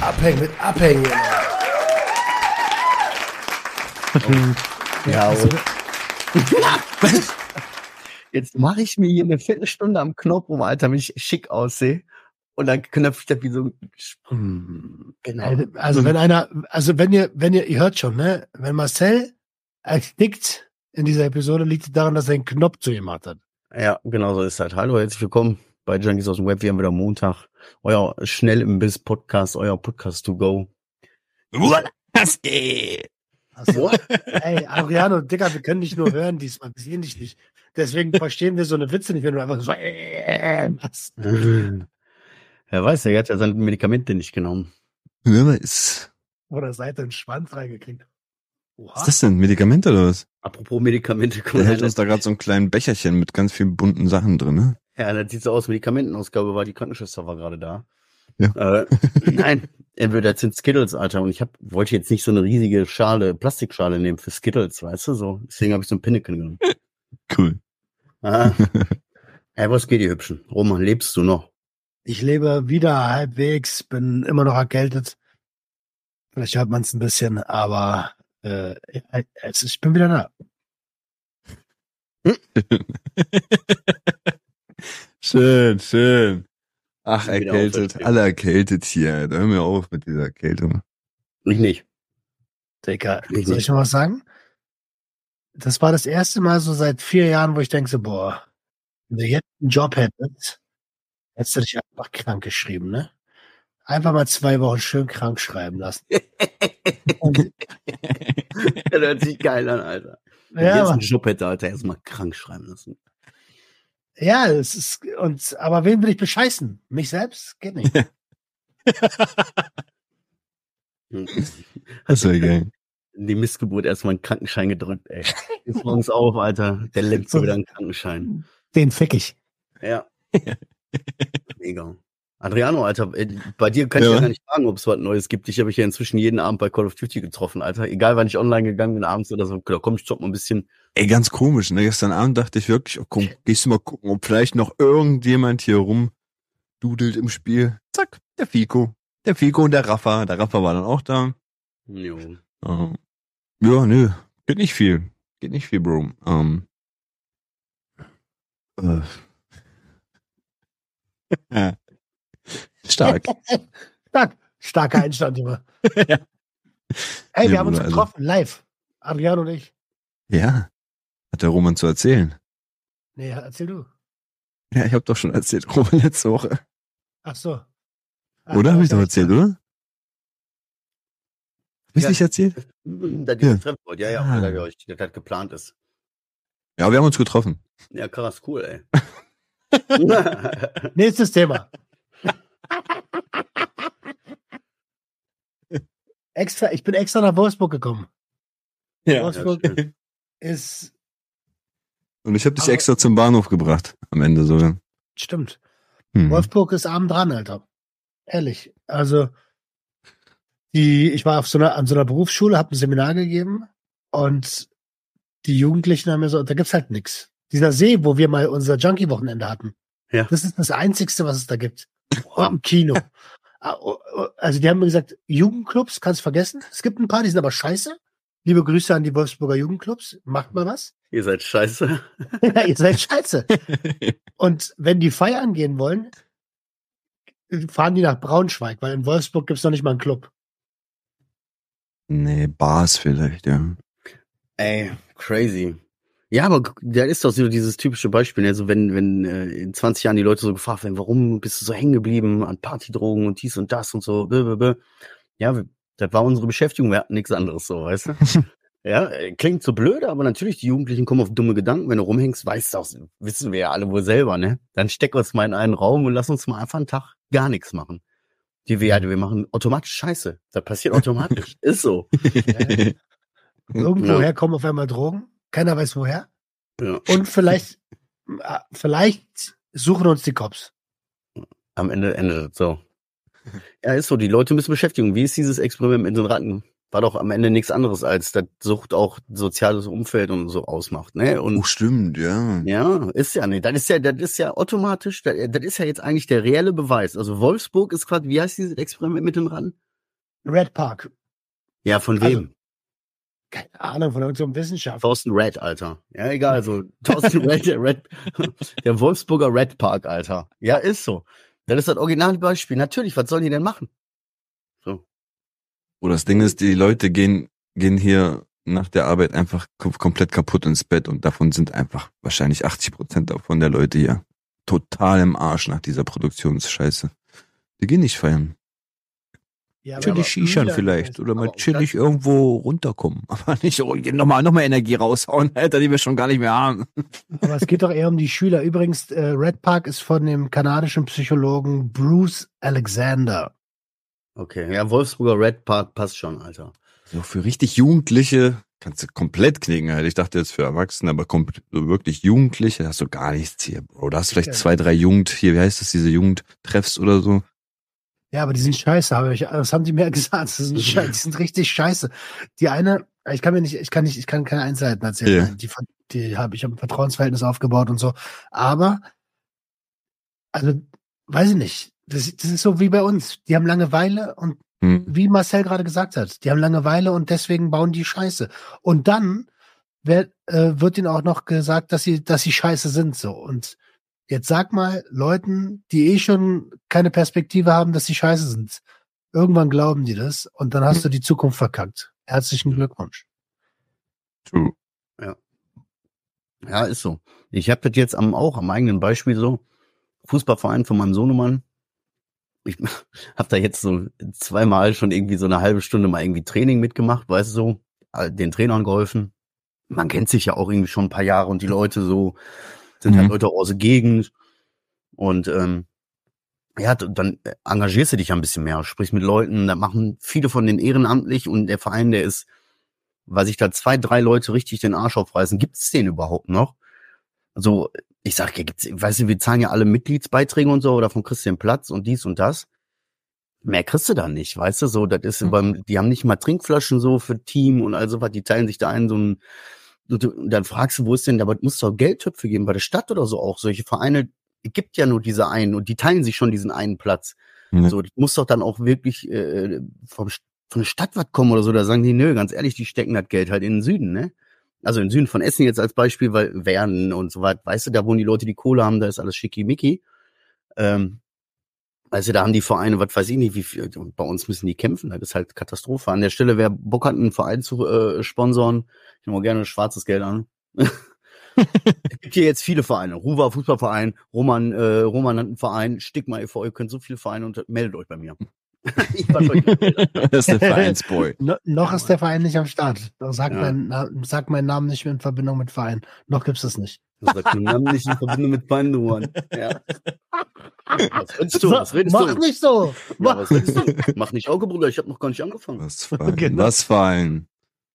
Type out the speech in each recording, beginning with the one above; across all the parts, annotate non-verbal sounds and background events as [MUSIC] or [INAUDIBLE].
Abhängen mit Abhängen. Ja, also, [LAUGHS] Jetzt mache ich mir hier eine Viertelstunde am Knopf rum, Alter, wenn ich schick aussehe. Und dann knöpfe ich da wie so. Genau. Also wenn einer, also wenn ihr, wenn ihr, ihr hört schon, ne, wenn Marcel erstickt in dieser Episode, liegt es daran, dass er einen Knopf zu ihm hat. Ja, genau so ist halt. Hallo, herzlich willkommen bei Junkies aus dem Web. Wir haben wieder Montag. Euer schnell im Biss Podcast, euer Podcast to go. Was geht? So. Ey, Adriano, Digga, wir können dich nur hören diesmal, wir sehen dich nicht. Deswegen verstehen wir so eine Witze nicht, wenn du einfach so äh, machst. [LAUGHS] Wer weiß, er hat ja seine Medikamente nicht genommen. Wer weiß. Oder seid den Schwanz reingekriegt. Oha. Was ist das denn? Medikamente oder was? Apropos Medikamente. Der hält uns da gerade so ein kleinen Becherchen mit ganz vielen bunten Sachen drin, ne? Ja, das sieht so aus. Medikamentenausgabe war die Krankenschwester war gerade da. Ja. Äh, [LAUGHS] nein, entweder das sind Skittles, Alter. Und ich hab, wollte jetzt nicht so eine riesige Schale, Plastikschale nehmen für Skittles, weißt du, so. Deswegen habe ich so ein Pinnacle genommen. Cool. Ah. [LAUGHS] Hey, was geht, ihr Hübschen? Roman, lebst du noch? Ich lebe wieder halbwegs, bin immer noch erkältet. Vielleicht hört man es ein bisschen, aber äh, ich bin wieder da. [LAUGHS] schön, schön. Ach, erkältet. Alle erkältet hier. Da hör mir auf mit dieser Erkältung. Ich nicht. Digga, ich soll ich noch was sagen? Das war das erste Mal so seit vier Jahren, wo ich denke so, boah, wenn du jetzt einen Job hättest, hättest du dich einfach krank geschrieben, ne? Einfach mal zwei Wochen schön krank schreiben lassen. [LAUGHS] das hört sich geil an, Alter. Wenn ja, jetzt einen Job hätte, Alter, erstmal krank schreiben lassen. Ja, es ist, und, aber wen will ich bescheißen? Mich selbst? Geht nicht. [LAUGHS] das wäre geil. Die Missgeburt erstmal einen Krankenschein gedrückt, ey. [LAUGHS] Ist morgens auf, Alter. Der lemmt so wieder einen Krankenschein. Den fick ich. Ja. Mega. Adriano, Alter, bei dir kann ja. ich ja gar nicht fragen, ob es was Neues gibt. Ich habe mich ja inzwischen jeden Abend bei Call of Duty getroffen, Alter. Egal, wann ich online gegangen bin, abends oder so, da komm, ich zock mal ein bisschen. Ey, ganz komisch, ne? Gestern Abend dachte ich wirklich, oh, komm, gehst du mal gucken, ob vielleicht noch irgendjemand hier rumdudelt im Spiel. Zack, der Fico. Der Fico und der Rafa. Der Rafa war dann auch da. Jo. Uh, ja, nö. Geht nicht viel. Geht nicht viel, Bro. Um, äh. [LAUGHS] Stark. [LAUGHS] Stark. Starker Einstand, Junge. [LAUGHS] ja. Hey, wir ja, haben uns also getroffen, also. live. Adrian und ich. Ja. Hat der Roman zu erzählen? Nee, erzähl du. Ja, ich habe doch schon erzählt, Roman, letzte Woche. Ach so. Ach, oder? Habe ich doch erzählt, oder? Hab ich ja, nicht erzählt? Da ja. Treffwort, ja, ja, ah. da euch, das halt geplant ist. Ja, wir haben uns getroffen. Ja, krass, cool, ey. [LAUGHS] Nächstes Thema. Extra, ich bin extra nach Wolfsburg gekommen. Ja, Wolfsburg ja, ist. Und ich habe dich extra zum Bahnhof gebracht, am Ende sogar. Stimmt. Hm. Wolfsburg ist abend dran, Alter. Ehrlich. Also, die, ich war auf so einer, an so einer Berufsschule, habe ein Seminar gegeben und die Jugendlichen haben mir so, da gibt's halt nix. Dieser See, wo wir mal unser Junkie-Wochenende hatten. Ja. Das ist das Einzigste, was es da gibt. Und ein Kino. Ah, oh, oh, also die haben mir gesagt, Jugendclubs kannst vergessen. Es gibt ein paar, die sind aber scheiße. Liebe Grüße an die Wolfsburger Jugendclubs. Macht mal was. Ihr seid scheiße. [LAUGHS] ja, ihr seid scheiße. [LAUGHS] Und wenn die feiern gehen wollen, fahren die nach Braunschweig, weil in Wolfsburg gibt's noch nicht mal einen Club. Nee, Bars vielleicht, ja. Ey, crazy. Ja, aber da ist doch so dieses typische Beispiel, also wenn, wenn äh, in 20 Jahren die Leute so gefragt werden, warum bist du so hängen geblieben an Partydrogen und dies und das und so, blablabla. ja, das war unsere Beschäftigung, wir hatten nichts anderes so, weißt du? [LAUGHS] ja, äh, klingt so blöd, aber natürlich, die Jugendlichen kommen auf dumme Gedanken, wenn du rumhängst, weißt du auch, wissen wir ja alle wohl selber, ne? Dann steck uns mal in einen Raum und lass uns mal einfach einen Tag gar nichts machen. Die wir, wir machen automatisch Scheiße. Das passiert automatisch. [LAUGHS] ist so. [LAUGHS] Irgendwoher ja. kommen auf einmal Drogen keiner weiß woher. Ja. Und vielleicht, äh, vielleicht suchen uns die Cops. Am Ende endet so. Ja, ist so. Die Leute müssen Beschäftigung. Wie ist dieses Experiment mit den Ratten? war doch am Ende nichts anderes, als dass Sucht auch soziales Umfeld und so ausmacht, ne? Und Oh, stimmt, ja. ja, ist ja nicht. Das ist ja, das ist ja automatisch, das, das ist ja jetzt eigentlich der reelle Beweis. Also Wolfsburg ist quasi, wie heißt dieses Experiment mit dem ran? Red Park. Ja, von Also, wem? Keine Ahnung, von irgendeinem Wissenschaftler. Thorsten Red, Alter. Ja, egal, also Thorsten [LAUGHS] Red, der Red, der Wolfsburger Red Park, Alter. Ja, ist so. Das ist das Originalbeispiel. Natürlich, was sollen die denn machen? So. Wo das Ding ist, die Leute gehen, gehen hier nach der Arbeit einfach kom komplett kaputt ins Bett und davon sind einfach wahrscheinlich 80 Prozent davon der Leute hier total im Arsch nach dieser Produktionsscheiße. Die gehen nicht feiern. Ja, Chillig Shishan vielleicht oder mal chillig irgendwo runterkommen. [LAUGHS] Aber nicht nochmal noch mal Energie raushauen, [LAUGHS] Alter, die wir schon gar nicht mehr haben. Aber es geht doch eher um die Schüler. Übrigens, äh, Red Park ist von dem kanadischen Psychologen Bruce Alexander. Okay, ja, Wolfsburger Red Park passt schon, Alter. So für richtig Jugendliche kannst du komplett knicken, halt. Ich dachte jetzt für Erwachsene, aber so wirklich Jugendliche hast du gar nichts hier, Bro. Da hast du vielleicht zwei, drei Jugend, hier, wie heißt das, diese Jugendtreffs oder so. Ja, aber die sind scheiße, habe ich, das haben die mir [LAUGHS] gesagt. Die sind richtig scheiße. Die eine, ich kann mir nicht, ich kann nicht, ich kann keine Einzelheiten erzählen. Ja. Die, die habe ich habe ein Vertrauensverhältnis aufgebaut und so. Aber, also, weiß ich nicht. Das, das ist so wie bei uns. Die haben Langeweile und Hm. wie Marcel gerade gesagt hat, die haben Langeweile und deswegen bauen die Scheiße. Und dann wird, äh, wird ihnen auch noch gesagt, dass sie, dass sie Scheiße sind, so. Und jetzt sag mal Leuten, die eh schon keine Perspektive haben, dass sie Scheiße sind. Irgendwann glauben die das und dann hast du die Zukunft verkackt. Herzlichen Glückwunsch. True. Ja, ist so. Ich habe das jetzt am, auch am eigenen Beispiel so. Fußballverein von meinem Sohnemann. Ich [LAUGHS] habe da jetzt so zweimal schon irgendwie so eine halbe Stunde mal irgendwie Training mitgemacht, weißt du so, all den Trainern geholfen. Man kennt sich ja auch irgendwie schon ein paar Jahre und die Leute so sind halt Mhm. Leute aus der Gegend und ähm, ja, dann engagierst du dich ja ein bisschen mehr, sprichst mit Leuten, da machen viele von den ehrenamtlich und der Verein, der ist, weil sich da zwei, drei Leute richtig den Arsch aufreißen, gibt es den überhaupt noch? Also, ich sag ja, gibt's, weißt du, wir zahlen ja alle Mitgliedsbeiträge und so, oder von Christian Platz und dies und das. Mehr kriegst du da nicht, weißt du, so, das ist Mhm. beim, die haben nicht mal Trinkflaschen so für Team und all sowas, die teilen sich da ein, so ein, und du- und dann fragst du, wo ist denn, aber muss doch Geldtöpfe geben, bei der Stadt oder so auch, solche Vereine, gibt ja nur diese einen und die teilen sich schon diesen einen Platz. Ja. So, das muss doch dann auch wirklich äh, vom, von der Stadt was kommen oder so. Da sagen die, nö, ganz ehrlich, die stecken das Geld halt in den Süden, ne? Also in den Süden von Essen jetzt als Beispiel, weil Werden und so weiter, weißt du, da wo die Leute die Kohle haben, da ist alles schickimicki. Ähm, du, da haben die Vereine, was weiß ich nicht, wie viel, bei uns müssen die kämpfen, das ist halt Katastrophe. An der Stelle, wer Bock hat, einen Verein zu äh, sponsoren, ich nehme auch gerne schwarzes Geld an. [LAUGHS] es gibt hier jetzt viele Vereine. Ruwa Fußballverein, Roman, äh, Roman hat einen Verein, Stigma e.V., ihr könnt so viele Vereine und meldet euch bei mir. [LAUGHS] [LAUGHS] Das ist der Vereinsboy. No, noch Ja, ist der Verein nicht am Start. Sag, Ja. mein, Na- sag meinen Namen nicht in Verbindung mit Verein. Noch gibt's das nicht. Sagt man dann nicht in Verbindung mit Verein, du Mann. Ja. Was redest du? Was redest Mach du? nicht so. Ja, Mach, was redest du? Mach nicht Auge, Bruder, ich habe noch gar nicht angefangen. Was für ein, Genau. was für ein.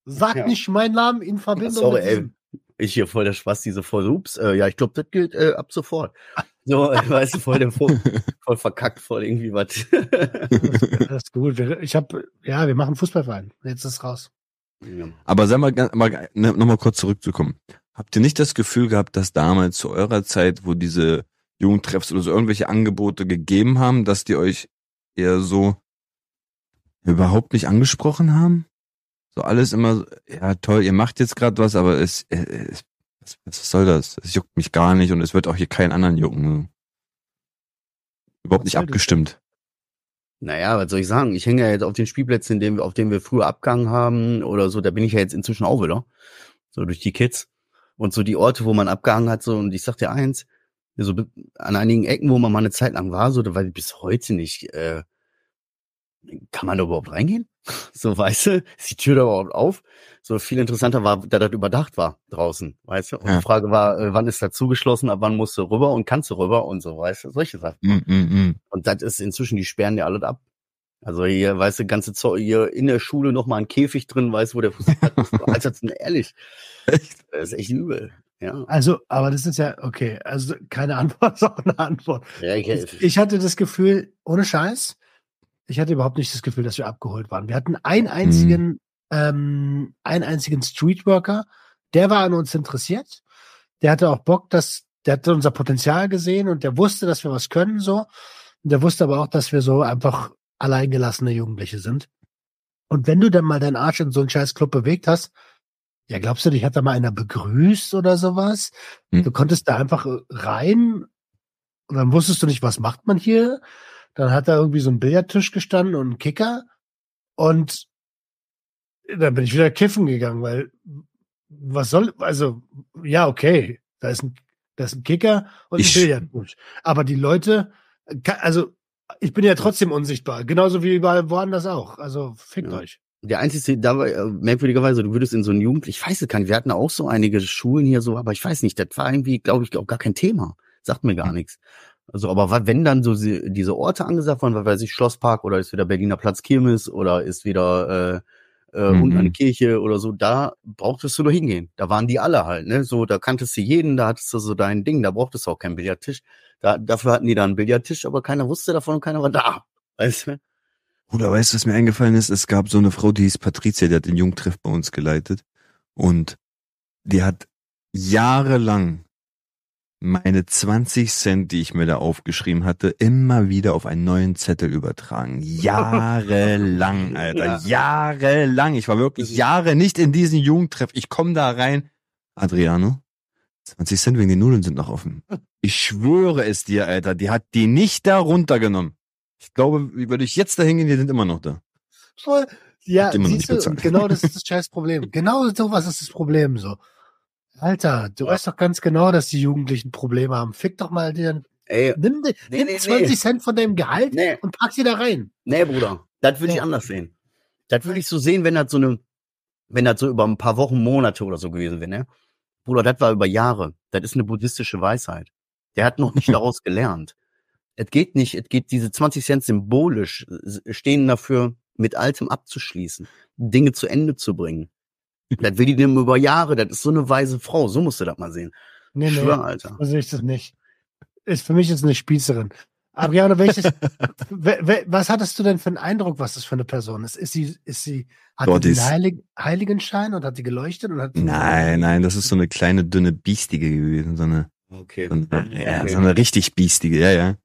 sag Ja. nicht meinen Namen in Verbindung Sorry, mit ey. Ich hier voll der Spaß, diese voll, ups, äh, ja, ich glaube, das gilt äh, ab sofort. So, äh, [LAUGHS] weißt du, voll der voll, [LAUGHS] voll verkackt, voll irgendwie was. Das ist gut. Wir- Ich habe, ja, wir machen Fußballverein. Jetzt ist raus. ja. Aber sag mal, mal ne, nochmal kurz zurückzukommen. Habt ihr nicht das Gefühl gehabt, dass damals zu eurer Zeit, wo diese Jugendtreffs oder so irgendwelche Angebote gegeben haben, dass die euch eher so überhaupt nicht angesprochen haben? So alles immer, ja toll, ihr macht jetzt gerade was, aber es, äh, es was, soll das? Es juckt mich gar nicht und es wird auch hier keinen anderen jucken. Überhaupt nicht abgestimmt. Naja, was soll ich sagen? Ich hänge ja jetzt auf den Spielplätzen, wir, auf denen wir früher abgegangen haben oder so, da bin ich ja jetzt inzwischen auch wieder. So durch die Kids. Und so die Orte, wo man abgehangen hat, so, und ich sag dir eins, so an einigen Ecken, wo man mal eine Zeit lang war, so, da weil bis heute nicht, äh, kann man da überhaupt reingehen? [LAUGHS] So, weißt du, ist die Tür da überhaupt auf? So viel interessanter war, da das überdacht war draußen, weißt du? Und Ja. die Frage war, äh, wann ist da zugeschlossen, ab wann musst du rüber und kannst du rüber und so, weißt du, solche Sachen. Mm, mm, mm. Und das ist inzwischen, die sperren ja alles ab. Also hier, weißt du, ganze Zeug, hier in der Schule noch mal ein Käfig drin, weißt du, wo der Fußball [LAUGHS] ist. Alter, ehrlich. Echt? Das ist echt übel. Ja. Also, aber das ist ja, okay, also keine [LAUGHS] Antwort, ist auch eine Antwort. ja ich, Ich, ich hatte das Gefühl, ohne Scheiß, ich hatte überhaupt nicht das Gefühl, dass wir abgeholt waren. Wir hatten einen einzigen ähm, einen einzigen Streetworker, der war an uns interessiert. Der hatte auch Bock, dass, der hatte unser Potenzial gesehen und der wusste, dass wir was können, so. Und der wusste aber auch, dass wir so einfach alleingelassene Jugendliche sind. Und wenn du dann mal deinen Arsch in so einen scheiß Club bewegt hast, ja, glaubst du, dich hat da mal einer begrüßt oder sowas? Hm. Du konntest da einfach rein und dann wusstest du nicht, was macht man hier? Dann hat da irgendwie so ein Billardtisch gestanden und ein Kicker und dann bin ich wieder kiffen gegangen, weil was soll, also, ja, okay, da ist ein, da ist ein Kicker und ich, ein Billardtisch. Aber die Leute, also, ich bin ja trotzdem unsichtbar, genauso wie überall woanders auch. Also, fickt ja. euch. Der einzige, da war äh, merkwürdigerweise, du würdest in so einen Jugend, ich weiß es gar nicht, wir hatten auch so einige Schulen hier so, aber ich weiß nicht, das war irgendwie, glaube ich, auch gar kein Thema. Sagt mir gar hm. nichts. Also, aber wenn dann so diese Orte angesagt waren, weil weiß ich, Schlosspark oder ist wieder Berliner Platz Kirmes oder ist wieder äh, äh, mhm. unten eine Kirche oder so, da brauchtest du nur hingehen. Da waren die alle halt, ne? So, da kanntest du jeden, da hattest du so dein Ding, da brauchtest du auch keinen Billardtisch. Da, dafür hatten die da einen Billardtisch, aber keiner wusste davon und keiner war da. Weißt du? Oder weißt du, was mir eingefallen ist? Es gab so eine Frau, die hieß Patricia, die hat den Jungtreff bei uns geleitet. Und die hat jahrelang meine 20 Cent, die ich mir da aufgeschrieben hatte, immer wieder auf einen neuen Zettel übertragen. Jahrelang, [LAUGHS] Alter. Jahrelang. Ich war wirklich Jahre nicht in diesen Jugendtreff. Ich komme da rein. Adriano, 20 Cent wegen den Nudeln sind noch offen. [LAUGHS] Ich schwöre es dir, Alter. Die hat die nicht da runtergenommen. Ich glaube, wie würde ich jetzt da hingehen, die sind immer noch da. Voll. Ja, siehst du, genau das ist [LAUGHS] das scheiß Problem. Genau so was ist das Problem so. Alter, du ja. weißt doch ganz genau, dass die Jugendlichen Probleme haben. Fick doch mal den. Ey, nimm, nee, nimm nee, 20 nee. Cent von deinem Gehalt nee. und pack sie da rein. Nee, Bruder. Das würde ich anders sehen. Das würde ich so sehen, wenn das so eine, wenn das so über ein paar Wochen, Monate oder so gewesen wäre, ne? Bruder, das war über Jahre. Das ist eine buddhistische Weisheit. Der hat noch nicht [LAUGHS] daraus gelernt. Es geht nicht, es geht diese 20 Cent symbolisch stehen dafür, mit Altem abzuschließen, Dinge zu Ende zu bringen. [LAUGHS] Das will die dem über Jahre, das ist so eine weise Frau, so musst du das mal sehen. Nee, nee, Alter. So sehe ich das nicht. Ist, für mich ist eine Spießerin. Adriano, welches, [LAUGHS] was hattest du denn für einen Eindruck, was das für eine Person ist? Ist sie, ist sie, hat Gott sie den Heilig, Heiligenschein und hat die geleuchtet? Und hat nein, nein, das ist so eine kleine, dünne Biestige gewesen, so eine, okay. so eine, ja, okay. so eine richtig Biestige, ja, ja.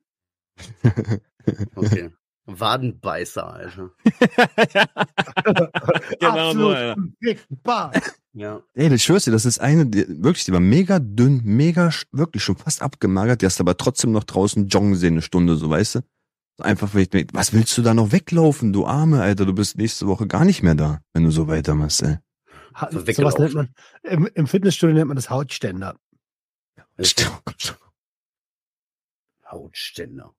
Okay. Wadenbeißer, Alter. [LAUGHS] genau so, Alter. Ja. Ey, ich schwör's dir, das ist eine, die, wirklich, die war mega dünn, mega, wirklich schon fast abgemagert, die hast aber trotzdem noch draußen joggen sehen, eine Stunde, so, weißt du? Einfach, was willst du da noch weglaufen, du Arme, Alter, du bist nächste Woche gar nicht mehr da, wenn du so weitermachst, ey. Ha, so was nennt man, im, im Fitnessstudio nennt man das Hautständer. Hautständer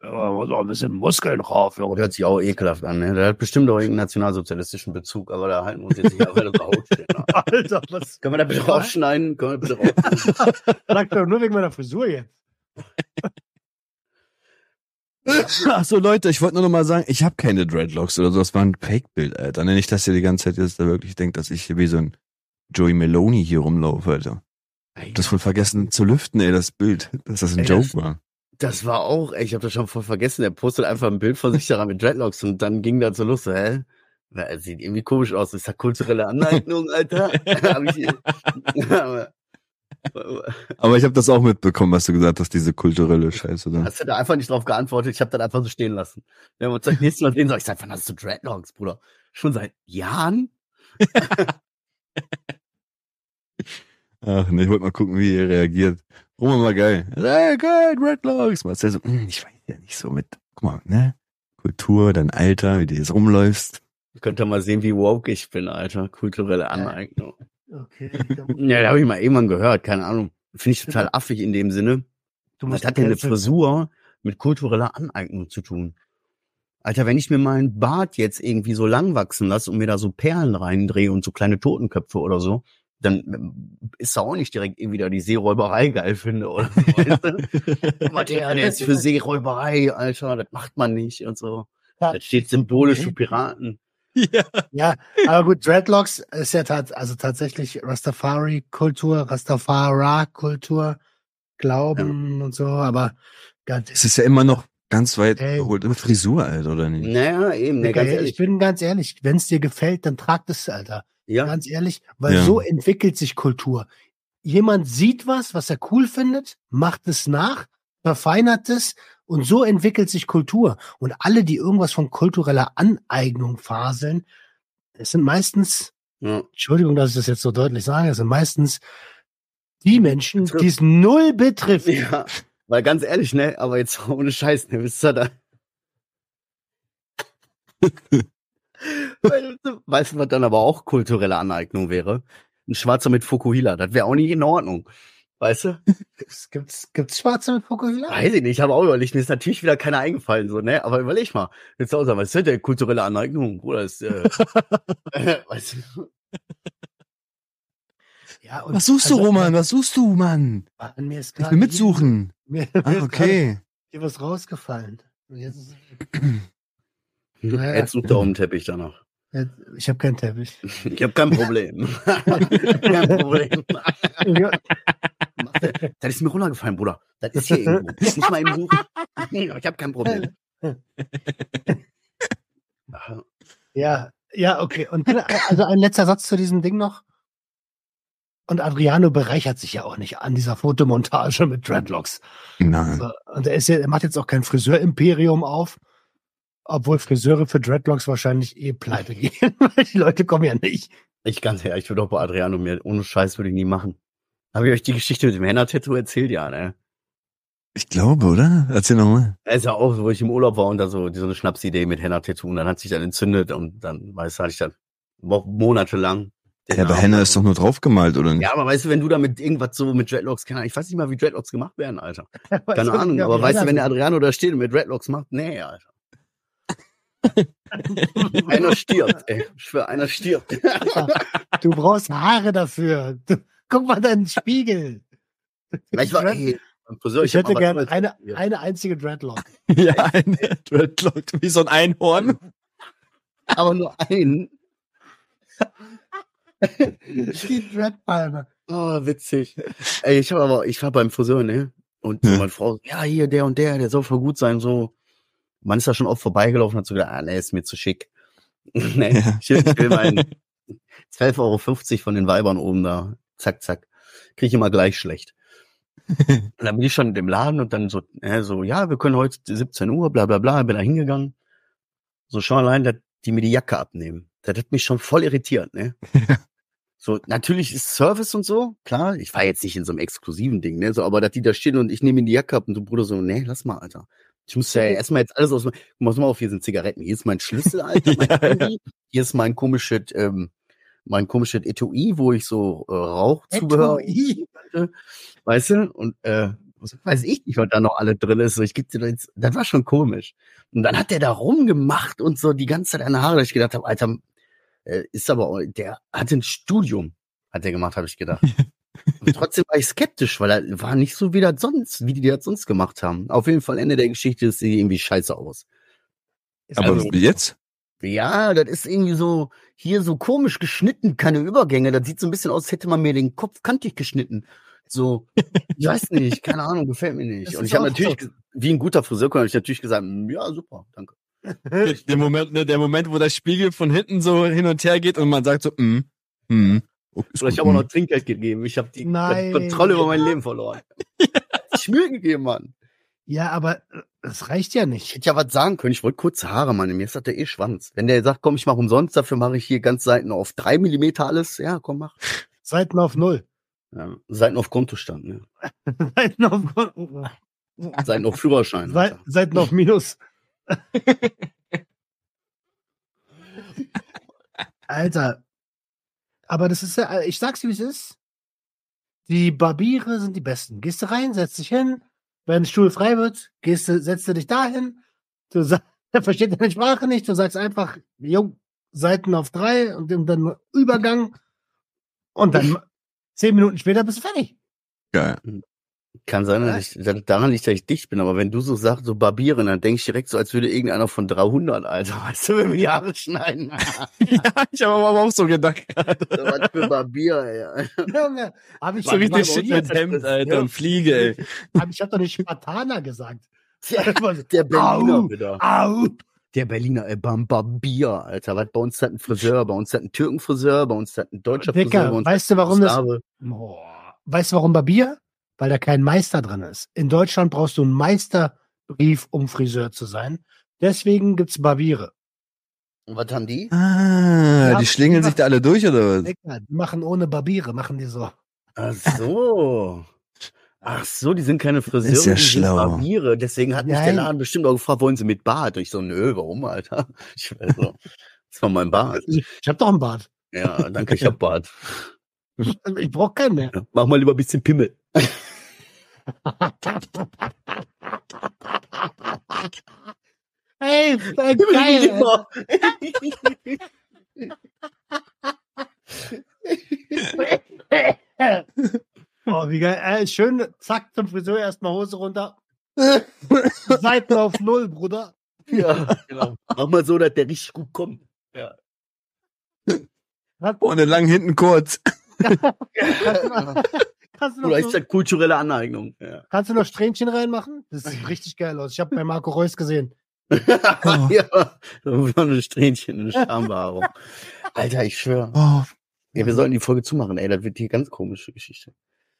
aber so ein bisschen Muskeln drauf. Ja. Hört sich auch ekelhaft an. Ne? Der hat bestimmt auch irgendeinen nationalsozialistischen Bezug, aber da halten wir uns jetzt nicht auf, das Haut steht. Ne? [LAUGHS] Alter, was? Können wir da bitte rausschneiden? Können wir bitte rausschneiden? Sag [LAUGHS] doch nur wegen meiner Frisur jetzt. [LAUGHS] Ach so, Leute, ich wollte nur noch mal sagen, ich habe keine Dreadlocks oder so. Das war ein Fake-Bild, Alter. Nicht, dass ihr die ganze Zeit jetzt da wirklich denkt, dass ich hier wie so ein Joey Meloni hier rumlaufe, Alter. Ich hab das wohl vergessen zu lüften, ey, das Bild, dass das ein ey, Joke das, war. Das war auch, ey, ich habe das schon voll vergessen. Er postet einfach ein Bild von sich daran mit Dreadlocks und dann ging das so los, so, hä? Er sieht irgendwie komisch aus. Ist das kulturelle Aneignung, Alter? [LAUGHS] [LAUGHS] aber, aber ich habe das auch mitbekommen, was du gesagt hast, diese kulturelle Scheiße. Da. Hast du da einfach nicht drauf geantwortet? Ich habe dann einfach so stehen lassen. Wenn wir uns das nächste Mal sehen, soll ich sagen, wann hast du Dreadlocks, Bruder? Schon seit Jahren? [LAUGHS] Ach nee, ich wollte mal gucken, wie ihr reagiert. Roman war geil. Hey, geil, Redlocks. Marcel so, hm, ich weiß ja nicht so mit, guck mal, ne? Kultur, dein Alter, wie du jetzt rumläufst. Ich könnte mal sehen, wie woke ich bin, Alter. Kulturelle Aneignung. Okay. [LAUGHS] ja, da habe ich mal irgendwann gehört, keine Ahnung. Finde ich total affig in dem Sinne. Du Was hat denn eine Frisur mit kultureller Aneignung zu tun? Alter, wenn ich mir meinen Bart jetzt irgendwie so lang wachsen lasse und mir da so Perlen reindrehe und so kleine Totenköpfe oder so, dann ähm, ist da auch nicht direkt irgendwie da die Seeräuberei geil finde oder so. Weißt du? [LAUGHS] Was der jetzt für Seeräuberei, Alter, das macht man nicht und so. Ja. Das steht symbolisch für Piraten. Ja. ja, aber gut, Dreadlocks ist ja tat, also tatsächlich Rastafari-Kultur, Rastafara-Kultur, Glauben ja. und so, aber es ist ja immer noch ganz weit Ey. geholt. Mit Frisur, Alter, oder nicht? Naja, eben, ne, ganz ich ehrlich. bin ganz ehrlich, wenn es dir gefällt, dann trag das, Alter. Ja, Ganz ehrlich, weil Ja. so entwickelt sich Kultur. Jemand sieht was, was er cool findet, macht es nach, verfeinert es und so entwickelt sich Kultur. Und alle, die irgendwas von kultureller Aneignung faseln, es sind meistens, ja. Entschuldigung, dass ich das jetzt so deutlich sage, es sind meistens die Menschen, Betrifft. die es null betrifft. ja. Weil ganz ehrlich, ne, aber jetzt [LAUGHS] ohne Scheiß, ne, wisst ihr da. [LAUGHS] Weißt du, du, was dann aber auch kulturelle Aneignung wäre? Ein Schwarzer mit Fukuhila, das wäre auch nicht in Ordnung. Weißt du? Gibt's, gibt's, gibt's Schwarze mit Fukuhila? Weiß ich nicht, ich habe auch überlegt, mir ist natürlich wieder keiner eingefallen, so, ne? Aber überleg mal, jetzt auch sagen, was ist denn der kulturelle Aneignung? Bruder, ist, äh, [LAUGHS] [LAUGHS] weißt du? Ja, und Was suchst du, also, Roman? Was suchst du, Mann? An mir ist Ich gerade will mitsuchen. Mir, mir Ah, ist okay. hier was rausgefallen. Und jetzt [CLEARS THROAT] ist, Jetzt sucht er um den Teppich danach. jetzt, ich habe keinen Teppich. [LAUGHS] Ich habe kein Problem. [LAUGHS] kein Problem. Ja, [LAUGHS] Das ist mir runtergefallen, Bruder. Das ist hier irgendwo. Ich muss mal eben suchen. Ich habe kein Problem. ja, ja, okay. Und dann, also ein letzter Satz zu diesem Ding noch. Und Adriano bereichert sich ja auch nicht an dieser Fotomontage mit Dreadlocks. Nein. Und er, ist ja, er macht jetzt auch kein Friseur-Imperium auf, obwohl Friseure für Dreadlocks wahrscheinlich eh pleite [LAUGHS] gehen, [LAUGHS] weil die Leute kommen ja nicht. Ich ganz ehrlich, ich würde auch bei Adriano mir ohne Scheiß würde ich nie machen. Habe ich euch die Geschichte mit dem Henna-Tattoo erzählt? Ja, ne? Ich glaube, oder? Erzähl nochmal. Er ist ja auch, so, wo ich im Urlaub war und da so, so eine Schnapsidee mit Henna-Tattoo und dann hat sich dann entzündet und dann, weißt du, hatte ich dann Wochen, monatelang. Ja, aber Henna ist doch nur draufgemalt, oder nicht? Ja, aber weißt du, wenn du da mit irgendwas so mit Dreadlocks, keine Ahnung, ich weiß nicht mal, wie Dreadlocks gemacht werden, Alter. [LAUGHS] Keine Ahnung, aber weißt du, wenn der Adriano da steht und mit Dreadlocks macht, nee, Alter. [LAUGHS] einer stirbt, ey. Ich schwör, einer stirbt. [LAUGHS] Du brauchst Haare dafür. Du, guck mal deinen Spiegel. Ich war, ey, Friseur, ich hab hätte mal was gern Neues eine, eine einzige Dreadlock. [LAUGHS] Ja, ein Dreadlock, wie so ein Einhorn. aber nur einen. Die Dreadpalme. Oh, witzig. Ey, ich habe aber, ich war beim Friseur, ne? Und Ja. meine Frau, ja, hier, der und der, der soll voll gut sein, so. Man ist da schon oft vorbeigelaufen und hat so gedacht, ah, nee, ist mir zu schick. [LAUGHS] nee, Ja. ich will, meinen 12,50 Euro von den Weibern oben da. Zack, zack. Krieg ich immer gleich schlecht. Und [LAUGHS] dann bin ich schon in dem Laden und dann so, äh, so, ja, wir können heute 17 Uhr, bla, bla, bla, bin da hingegangen. So, schon allein, dass die mir die Jacke abnehmen. Das hat mich schon voll irritiert, ne? [LAUGHS] So, natürlich ist Service und so, klar. Ich war jetzt nicht in so einem exklusiven Ding, ne? So, aber dass die da stehen und ich nehme ihnen die Jacke ab und so, Bruder, so, nee, lass mal, Alter. Ich muss ja [LAUGHS] erstmal jetzt alles aus, guck mal, auf, hier sind Zigaretten, hier ist mein Schlüssel, Alter, mein Ja, [LAUGHS] ja. Handy, hier ist mein komisches, ähm, mein komisches Etui, wo ich so äh, Rauchzubehör, Etui. weißt du, und äh, weiß ich nicht, was da noch alle drin ist. So, ich geb dir das jetzt, das war schon komisch. Und dann hat der da rumgemacht und so die ganze Zeit an Haare, dass ich gedacht habe, Alter, äh, ist aber, der hatte ein Studium, hat der gemacht, habe ich gedacht. [LAUGHS] Und trotzdem war ich skeptisch, weil er war nicht so wie das sonst, wie die das sonst gemacht haben. Auf jeden Fall Ende der Geschichte ist sie irgendwie scheiße aus. Ist Aber Also- jetzt? Ja, das ist irgendwie so, hier so komisch geschnitten, keine Übergänge. Das sieht so ein bisschen aus, als hätte man mir den Kopf kantig geschnitten. So, ich weiß nicht, keine Ahnung, gefällt mir nicht. Das Und ich habe natürlich, so. wie ein guter Friseur, habe ich natürlich gesagt, "Mm, ja, super, danke. Der Moment, ne, der Moment, wo der Spiegel von hinten so hin und her geht und man sagt so, mm, mm. Oh, ist Oder ich habe auch noch Trinkgeld gegeben. Ich habe die Nein. Kontrolle über mein Leben verloren. [LAUGHS] ich Mühe gegeben, Mann. Ja, aber äh, das reicht ja Ich nicht. hätte ja was sagen können. Ich wollte kurze Haare, Mann. Mir ist das der eh Schwanz. Wenn der sagt, komm, ich mache umsonst, dafür mache ich hier ganz Seiten auf drei Millimeter alles. Ja, komm, mach. [LAUGHS] Seiten auf Null. Ja, Seiten auf Kontostand, ne? [LAUGHS] Seiten auf, Seiten auf Führerschein. Alter. Seiten auf Minus. Alter. Aber das ist ja, ich sag's wie es ist. Die Barbiere sind die besten. Gehst du rein, setzt dich hin. Wenn ein Stuhl frei wird, gehst du, setzt du dich dahin. Du sagst, [LAUGHS] er versteht deine Sprache nicht. Du sagst einfach, jo, Seiten auf drei und dann Übergang. Und dann zehn Minuten später bist du fertig. Geil. Kann sein, Ja. dass ich, daran liegt, dass ich dicht bin, aber wenn du so sagst, so barbieren, dann denke ich direkt so, als würde irgendeiner von 300, Alter, [LAUGHS] weißt du, wenn wir die Haare schneiden. [LAUGHS] [LAUGHS] ja, ich habe aber auch so gedacht Was für Barbier, ey. Hab ich So schon richtig shit mit Hemd, Alter, und Fliege, ey. Hab- Ich habe doch nicht Spartaner gesagt. Der, der Berliner Au, wieder. Au! Der Berliner, äh, Bambabier, Alter. Was, bei uns hat ein Friseur, bei uns hat ein Türkenfriseur, bei uns hat ein deutscher Friseur, Dicker, uns weißt du, warum das. Boah. Weißt du, warum Barbier? Weil da kein Meister drin ist. In Deutschland brauchst du einen Meisterbrief, um Friseur zu sein. Deswegen gibt's Barbiere. Und was haben die? Ah, Ja, die schlingeln sich da alle durch, oder was? Die machen ohne Barbiere, machen die so. Ach so. Ach so, die sind keine Friseure, Ist ja die schlau. sind Barbiere. Deswegen hat mich der Nein. Laden bestimmt auch gefragt, wollen sie mit Bart? Und ich so, nö, warum, Alter? Ich weiß so, das war mein Bart. Ich, ich hab doch einen Bart. Ja, danke, ich hab Bart. Ich brauch keinen mehr. Mach mal lieber ein bisschen Pimmel. Hey, äh, geil. ey. [LAUGHS] Oh, wie geil. Äh, schön, zack, zum Friseur erstmal Hose runter. [LAUGHS] Seiten auf Null, Bruder. ja, genau. [LAUGHS] Mach mal so, dass der richtig gut kommt. Hat, Vorne lang, hinten kurz. Kannst, du noch, Oder noch ist so, das kulturelle Aneignung? Ja. kannst du noch Strähnchen reinmachen? Das sieht richtig geil aus. Ich habe bei Marco Reus gesehen. [LAUGHS] ja, so eine Strähnchen, eine Schambehaarung. Alter, ich schwöre. Oh, Ja, wir sollten die Folge zumachen, ey, das wird hier ganz komische Geschichte.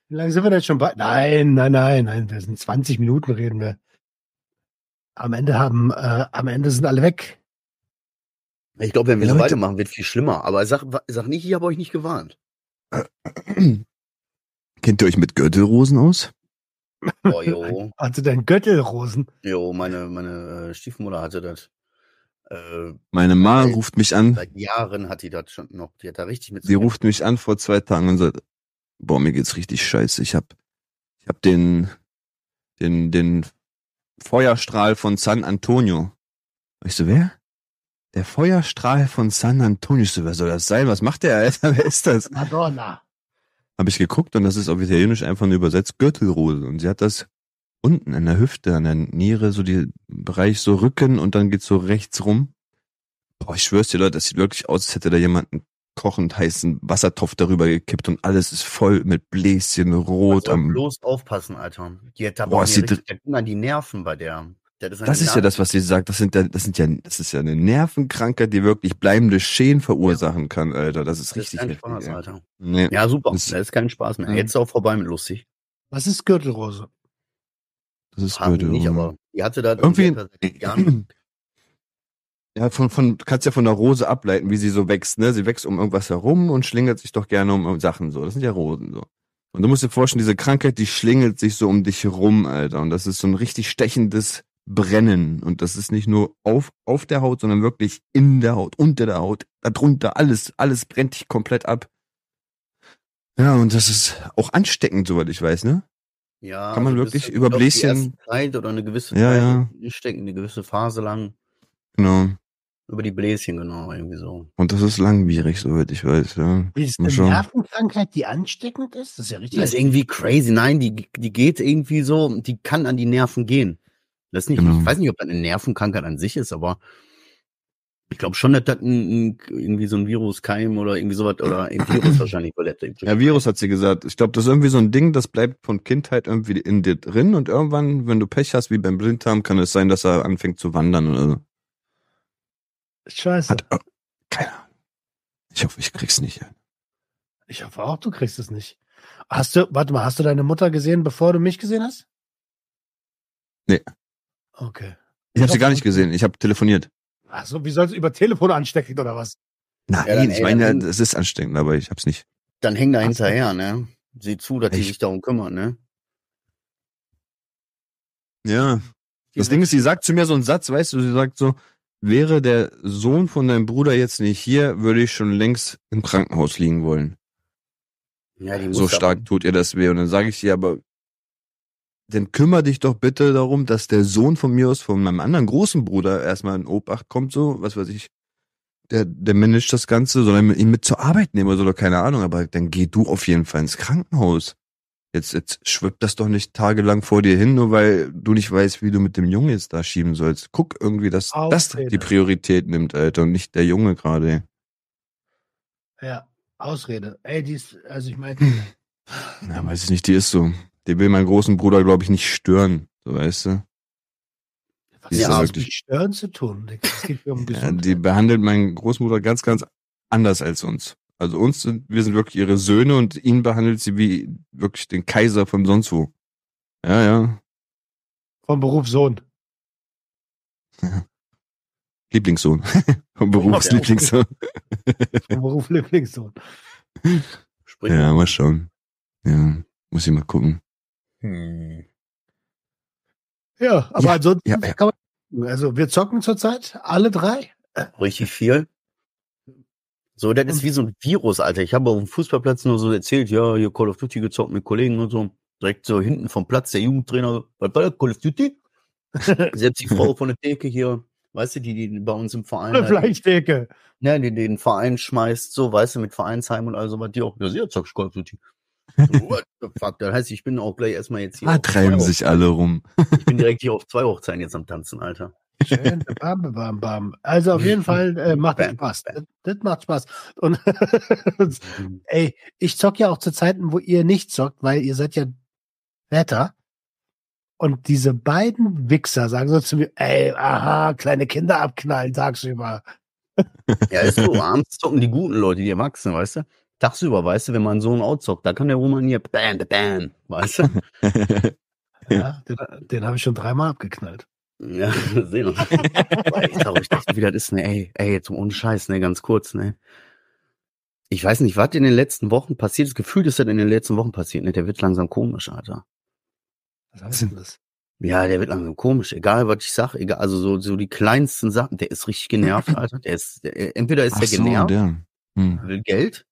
Wie lange sind wir denn schon bei? Nein, nein, nein, nein. Wir sind 20 Minuten reden wir. Am Ende haben, äh, am Ende sind alle weg. Ich glaube, wenn wir so weitermachen, wird viel schlimmer. Aber sag, sag nicht, ich habe euch nicht gewarnt. [CLEARS THROAT] Kennt ihr euch mit Gürtelrosen aus? Oh, jo. [LAUGHS] Also dein Göttelrosen. Jo, meine, meine äh, Stiefmutter hatte das. Äh, Meine Ma Ey. ruft mich an. seit Jahren hat die das schon noch. Die hat da richtig mit. Sie ruft mich an vor zwei Tagen und sagt, boah, mir geht's richtig scheiße. Ich hab, ich hab den, den, den Feuerstrahl von San Antonio. Ich so, wer? Der Feuerstrahl von San Antonio. Ich so, wer soll das sein? Was macht der, Alter? [LAUGHS] Wer ist das? Madonna. Habe ich geguckt und das ist auf Italienisch einfach nur übersetzt Gürtelrose. Und sie hat das unten an der Hüfte, an der Niere, so die Bereich so Rücken und dann geht's so rechts rum. Boah, ich schwör's dir, Leute, das sieht wirklich aus, als hätte da jemand einen kochend heißen Wassertopf darüber gekippt und alles ist voll mit Bläschen rot am. bloß aufpassen, Alter. Die hat da Boah, sieht- richtig, an die Nerven bei der. Der das, Das ist ja das, was sie sagt. Das sind ja, das sind ja, das ist ja eine Nervenkrankheit, die wirklich bleibende Schäden verursachen kann, Alter. Das ist Das ist richtig kein heftig. Spaß, ey. Alter. Nee. Ja, super. Das- Das ist kein Spaß mehr. Ja. Jetzt ist auch vorbei mit lustig. Was ist Gürtelrose? Das ist Fragen Gürtelrose. nicht, aber die hatte da Irgendwie- [CLEARS THROAT] Ja, von, von, kannst ja von der Rose ableiten, wie sie so wächst, ne? Sie wächst um irgendwas herum und schlingelt sich doch gerne um Sachen so. Das sind ja Rosen so. Und du musst dir vorstellen, diese Krankheit, die schlingelt sich so um dich herum, Alter. Und das ist so ein richtig stechendes Brennen. Und das ist nicht nur auf, auf der Haut, sondern wirklich in der Haut, unter der Haut, darunter, alles, alles brennt dich komplett ab. Ja, und das ist auch ansteckend, soweit ich weiß, ne? Ja, Kann man also wirklich über Bläschen- Zeit oder eine gewisse Ja, Zeit ja. stecken, eine gewisse Phase lang Genau. über die Bläschen, genau, irgendwie so. Und das ist langwierig, soweit ich weiß, ja. Wie ist eine. Nervenkrankheit, die ansteckend ist? Das ist ja richtig. Das ist irgendwie crazy. Nein, die, die geht irgendwie so, die kann an die Nerven gehen. Das nicht, Genau. ich weiß nicht, ob das eine Nervenkrankheit an sich ist, aber ich glaube schon, dass das ein, ein, irgendwie so ein Viruskeim oder irgendwie sowas oder ein Virus [CLEARS THROAT] wahrscheinlich überlebt. Ja, Virus hat sie gesagt. Ich glaube, das ist irgendwie so ein Ding, das bleibt von Kindheit irgendwie in dir drin und irgendwann, wenn du Pech hast, wie beim Blinddarm, kann es sein, dass er anfängt zu wandern oder so. Scheiße. Hat, oh, keine Ahnung. Ich hoffe, ich krieg's nicht. Ich hoffe auch, du kriegst es nicht. Hast du, warte mal, hast du deine Mutter gesehen, bevor du mich gesehen hast? Nee. Okay. Ich habe sie gar nicht gesehen. Ich habe telefoniert. Ach so, wie soll es über Telefon ansteckend oder was? Nein, Ja, dann, ich ey, meine, dann- es ist ansteckend, aber ich hab's nicht. Dann häng da hinterher, ne? Sieh zu, dass die Echt? sich darum kümmern, ne? Ja. Das Ding ist, sie sagt zu mir so einen Satz, weißt du, sie sagt so, wäre der Sohn von deinem Bruder jetzt nicht hier, würde ich schon längst im Krankenhaus liegen wollen. ja, die So stark tut ihr das weh. Und dann sage ich ihr, aber dann kümmere dich doch bitte darum, dass der Sohn von mir aus, von meinem anderen großen Bruder erstmal in Obacht kommt, so, was weiß ich. Der, der managt das Ganze, sondern ihn mit zur Arbeit nehmen oder so, oder keine Ahnung, aber dann geh du auf jeden Fall ins Krankenhaus. Jetzt, jetzt schwippt das doch nicht tagelang vor dir hin, nur weil du nicht weißt, wie du mit dem Jungen jetzt da schieben sollst. Guck irgendwie, dass das Ausrede. die Priorität nimmt, Alter, und nicht der Junge gerade. Ja, Ausrede. Ey, die ist, also ich meine, [LAUGHS] Ja, weiß ich nicht, die ist so. Die will meinen großen Bruder, glaube ich, nicht stören, so weißt du. Was Ja, hat mit Stören zu tun? Es geht um [LAUGHS] Ja, die behandelt meinen Großmutter ganz, ganz anders als uns. Also uns sind, wir sind wirklich ihre Söhne und ihn behandelt sie wie wirklich den Kaiser von sonst wo. Ja, ja. Vom Beruf Sohn. [LAUGHS] Lieblingssohn. [LAUGHS] Vom Berufslieblingssohn. Vom Beruf Lieblingssohn. Sprich. Ja, mal schauen. Ja, muss ich mal gucken. Hm. Ja, aber Ja, ansonsten ja, ja. kann man, also wir zocken zurzeit, alle drei. Richtig viel. So, das ist wie so ein Virus, Alter. Ich habe auf dem Fußballplatz nur so erzählt, ja, hier Call of Duty gezockt mit Kollegen und so. Direkt so hinten vom Platz der Jugendtrainer, was war das, Call of Duty? [LAUGHS] Selbst die Frau von der Theke hier, weißt du, die, die bei uns im Verein, Eine halt, Fleischtheke. ja, die den Verein schmeißt, so, weißt du, mit Vereinsheim und all so was, die auch, ja, sie zockt Call of Duty. What the fuck? Das heißt, ich bin auch gleich erstmal jetzt hier. Da auf treiben sich alle rum. Ich bin direkt hier auf zwei Hochzeiten jetzt am Tanzen, Alter. Schön, bam, bam, bam. Also auf jeden Fall äh, macht das Spaß. Das, das macht Spaß. Und [LAUGHS] ey, ich zock ja auch zu Zeiten, wo ihr nicht zockt, weil ihr seid ja Väter. Und diese beiden Wichser sagen so zu mir, ey, aha, kleine Kinder abknallen tagsüber. Ja, ist so. Abends zocken die guten Leute, die Erwachsenen, weißt du? Tagsüber, weißt du, wenn man so einen outzockt, da kann der Roman hier bam, bam, weißt du? [LAUGHS] Ja, den, den habe ich schon dreimal abgeknallt. Ja, [LAUGHS] sehen wir. Ich glaube, ich dachte, wie das ist, ne, ey, ey, jetzt ohne Scheiß, ne, ganz kurz, ne. Ich weiß nicht, was in den letzten Wochen passiert ist. Gefühlt ist das in den letzten Wochen passiert, ne? Der wird langsam komisch, Alter. Was heißt denn das? Ja, der wird langsam komisch. Egal, was ich sag, egal, also so, so die kleinsten Sachen, der ist richtig genervt, [LAUGHS] Alter. Der ist, der, entweder ist Ach der so, genervt, der. Hm. will Geld,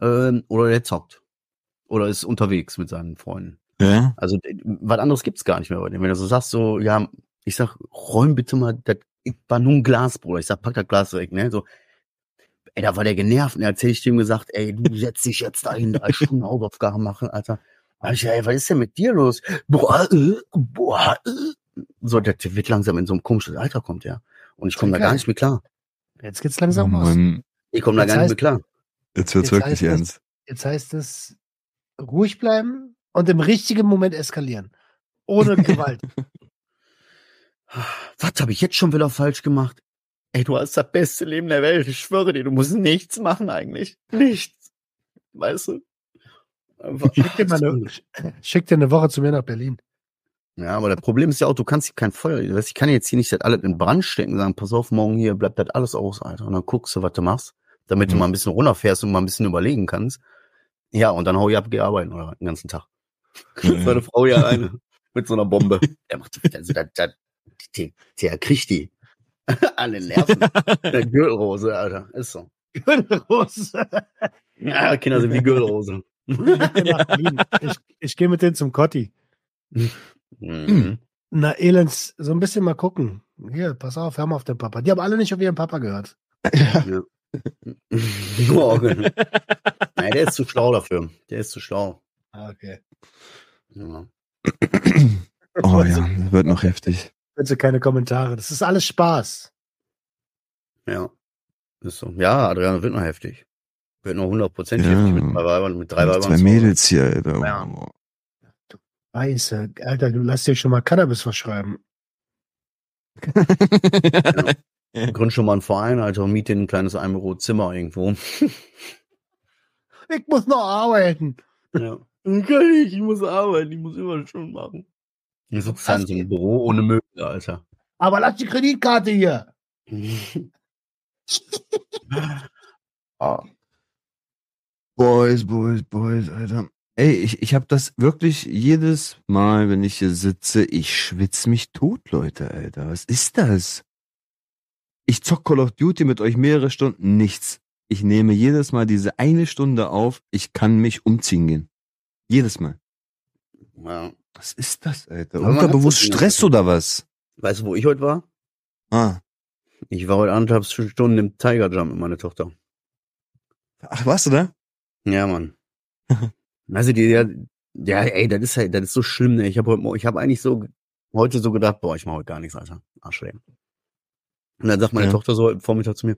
ähm, oder der zockt. Oder ist unterwegs mit seinen Freunden. Ja? Also äh, was anderes gibt's gar nicht mehr bei dem. Wenn du so sagst, so, ja, ich sag, räum bitte mal, das war nur ein Glas, Bruder. Ich sag, pack das Glas weg, ne? So, ey, da war der genervt. Und dann erzähl ich dem gesagt, ey, du setzt dich jetzt dahin, drei Stunden Hausaufgaben machen, Alter. Da ich, ey, was ist denn mit dir los? Boah, äh, boah, äh. So, der wird langsam in so ein komisches Alter kommt, ja. Und ich komme da gar nicht mehr klar. Jetzt geht's Oh langsam los. Mann, Ich komme da gar nicht heißt- mehr klar. Jetzt wird's Jetzt wirklich heißt es- ernst. Jetzt heißt es ruhig bleiben und im richtigen Moment eskalieren. Ohne [LAUGHS] Gewalt. Was habe ich jetzt schon wieder falsch gemacht? Ey, du hast das beste Leben der Welt. Ich schwöre dir, du musst nichts machen eigentlich. Nichts. Weißt du? Schick dir, eine, schick dir eine Woche zu mir nach Berlin. ja, aber das Problem ist ja auch, du kannst hier kein Feuer. Ich kann jetzt hier nicht das alles in Brand stecken, sagen, pass auf, morgen hier bleibt das alles aus, Alter. Und dann guckst du, was du machst, damit du Mhm. mal ein bisschen runterfährst und mal ein bisschen überlegen kannst. Ja, und dann hau ich ab, geh arbeiten oder den ganzen Tag. [LAUGHS] Ja. Seine Frau ja alleine [LAUGHS] mit so einer Bombe. [LAUGHS] Der macht, also, das, das, der, der kriegt die. Alle Nerven. Der Gürtelrose, Alter. Ist so. Rose. Ja, Kinder sind wie Gürtelrose. Ich, ich gehe mit denen zum Kotti. Mhm. [CLEARS THROAT] Na, Elends, so ein bisschen mal gucken. Hier, pass auf, hör mal auf den Papa. Die haben alle nicht auf ihren Papa gehört. Ja. [LAUGHS] Morgen. Nein, der ist zu schlau dafür. Der ist zu schlau. Ah, okay. Ja. [CLEARS THROAT] Oh ja, wird noch heftig. Bitte keine Kommentare. Das ist alles Spaß. ja. Ist so. Ja, Adrian, wird noch heftig. Wird noch 100% Ja. heftig mit drei Weibern. Mit drei Weibern Zwei zu- Mädels hier, Alter. Ja. Scheiße. Alter, du lass dir schon mal Cannabis verschreiben. [LAUGHS] Gründ schon mal einen Verein, Alter, und miet dir ein kleines Einbüro-Zimmer irgendwo. [LAUGHS] Ich muss noch arbeiten. Ja. Ich, ich muss arbeiten, ich muss immer schon machen. Ich sitze dann in so einem Büro ohne Möbel, Alter. Aber lass die Kreditkarte hier. [LAUGHS] ah. Boys, Boys, Boys, Alter. Ey, ich, ich habe das wirklich jedes Mal, wenn ich hier sitze, ich schwitz mich tot, Leute, Alter. Was ist das? Ich zock Call of Duty mit euch mehrere Stunden, nichts. Ich nehme jedes Mal diese eine Stunde auf, ich kann mich umziehen gehen. Jedes Mal. Ja. Was ist das, Alter? Aber Unterbewusst Stress oder was? Weißt du, wo ich heute war? Ah. Ich war heute anderthalb Stunden im Tiger Jump mit meiner Tochter. Ach, warst du da? Ja, Mann. [LAUGHS] also die, ja, ja, ey, das ist halt, das ist so schlimm, ne? Ich habe heute, ich habe eigentlich so heute so gedacht, boah, ich mache heute gar nichts, Alter. Arschleben. Und dann sagt meine Ja. Tochter so heute Vormittag zu mir,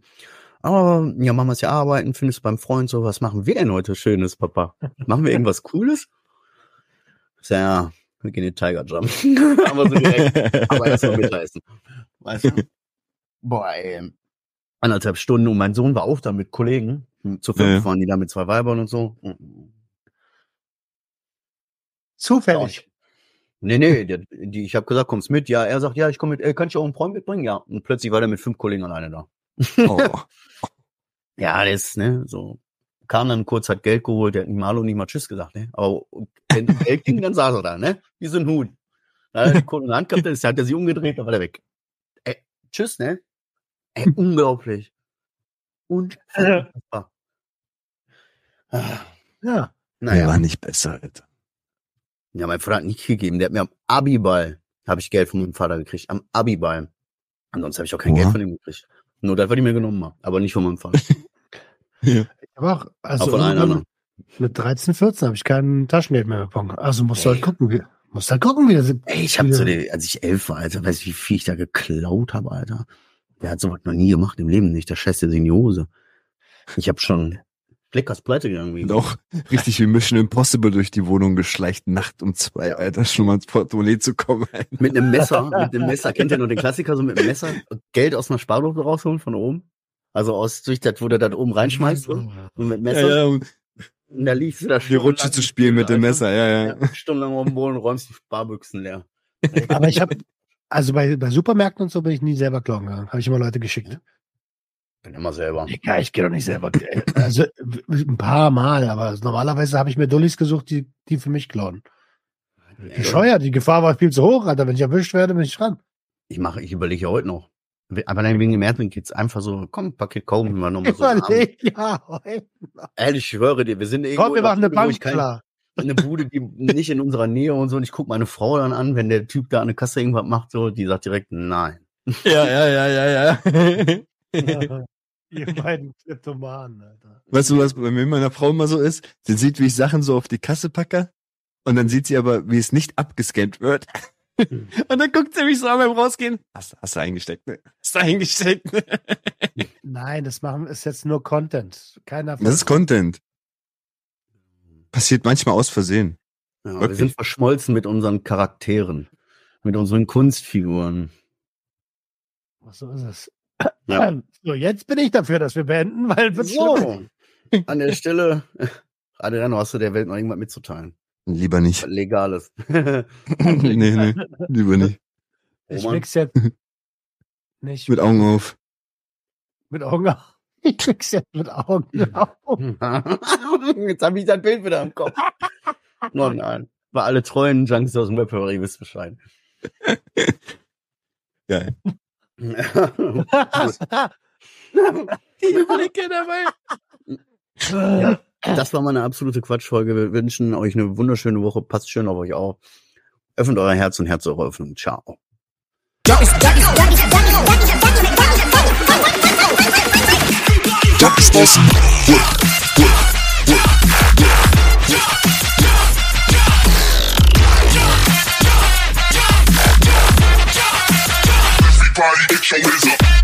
aber ja, Mama ist ja arbeiten, findest du beim Freund so, was machen wir denn heute Schönes, Papa? Machen wir irgendwas Cooles? Ich sag, ja, Wir gehen in den Tiger Jump. [LAUGHS] aber so direkt. aber erst mal Mittagessen. Weißt du? Boah, ey. Anderthalb Stunden und mein Sohn war auch da mit Kollegen. Zu fünf Ja. waren die da mit zwei Weibern und so. Zufällig. Nee, nee, der, die, ich habe gesagt, kommst mit? Ja, er sagt, ja, ich komme mit. Äh, kann ich auch einen Freund mitbringen? Ja. Und plötzlich war der mit fünf Kollegen alleine da. [LAUGHS] Oh. Ja, der ist, ne, so. Kam dann kurz, hat Geld geholt, der hat nicht mal Hallo, nicht mal Tschüss gesagt, ne. Aber wenn Geld ging, dann saß er da, ne. Wie so ein Huhn. Da hat er die Kohle in der Hand gehabt, dann hat er sich umgedreht, dann war der weg. Ey, tschüss, ne. Ey, unglaublich. Unfassbar. [LAUGHS] Ah, Ja. Der Naja. war nicht besser, Alter. Ja, mein Vater hat nicht gegeben. Der hat mir am Abiball, habe ich Geld von meinem Vater gekriegt. Am Abiball. Ansonsten habe ich auch kein Oha. Geld von ihm gekriegt. Nur das, was die mir genommen haben. Aber nicht von meinem Vater. [LAUGHS] Aber auch, also auch von allen anderen. mit 13, 14 habe ich kein Taschengeld mehr bekommen. Also musst du halt gucken, wie, musst halt gucken, wie das Ey, ich habe zu der, als ich elf war, Alter, weißt du, wie viel ich da geklaut habe, Alter. Der hat sowas noch nie gemacht im Leben nicht. Der scheißt sich in die Hose. Ich habe schon Fleckers pleite gegangen. Wie Und auch richtig wie Mission Impossible durch die Wohnung geschleicht, Nacht um zwei, Alter, schon mal ins Portemonnaie zu kommen. Alter. mit einem Messer, mit einem Messer. Kennt ihr nur den Klassiker, so mit einem Messer Geld aus einer Spardose rausholen von oben? Also aus durch das, wo du das oben reinschmeißt und und mit Messer. Ja, ja, um Und da liegst du da die Rutsche zu spielen mit dem Messer, ja, ja. Ja, stundenlang auf dem Boden und räumst die Sparbüchsen leer. Aber ich habe, also bei, bei Supermärkten und so bin ich nie selber klauen gegangen. Habe ich immer Leute geschickt. Bin immer selber. Ja, ich gehe doch nicht selber. Also ein paar Mal, aber normalerweise habe ich mir Dullis gesucht, die, die für mich klauen. Bescheuert, die Gefahr war viel zu hoch, Alter. Wenn ich erwischt werde, bin ich dran. Ich mache, ich überlege ja heute noch. Aber dann wegen dem Erdbeeren geht's einfach so, komm, ein Paket kaufen wir nochmal so. Überleg, ja, heute. Ehrlich, ich schwöre dir, wir sind irgendwo Komm, wir machen eine Bank kein- klar. Eine Bude, die nicht in unserer Nähe und so. Und ich gucke meine Frau dann an, wenn der Typ da an der Kasse irgendwas macht, so, die sagt direkt nein. Ja, ja, ja, ja, ja. [LAUGHS] [LAUGHS] Ihr beiden Kleptomanen, Alter. Weißt du, was bei mir meiner Frau immer so ist? Sie sieht, wie ich Sachen so auf die Kasse packe und dann sieht sie aber, wie es nicht abgescannt wird. Hm. Und dann guckt sie mich so an beim Rausgehen. Hast, hast du eingesteckt, ne? Hast du eingesteckt, ne? Nein, das machen ist jetzt nur Content. Keiner Das ist Content. Passiert manchmal aus Versehen. Ja, wir sind verschmolzen mit unseren Charakteren, mit unseren Kunstfiguren. So ist es. Ja. [CLEARS THROAT] So, jetzt bin ich dafür, dass wir beenden, weil wird schlimm. So, an der Stelle, [LAUGHS] Adriano, hast du der Welt noch irgendwas mitzuteilen? Lieber nicht. Legales. [LAUGHS] [LAUGHS] nee, nee, lieber nicht. Ich mix jetzt nicht Mit Augen auf. mit Augen. auf. Ich mix jetzt mit Augen. auf. Jetzt habe ich das Bild wieder im Kopf. Oh nein. Bei alle treuen Junkies aus dem Webhörer, ihr wisst Bescheid. Geil. Die Blicke dabei. Ja. Das war mal eine absolute Quatschfolge. Wir wünschen euch eine wunderschöne Woche. Passt schön auf euch auf. Öffnet euer Herz und Herz eure Öffnung. Ciao. Everybody get socialism.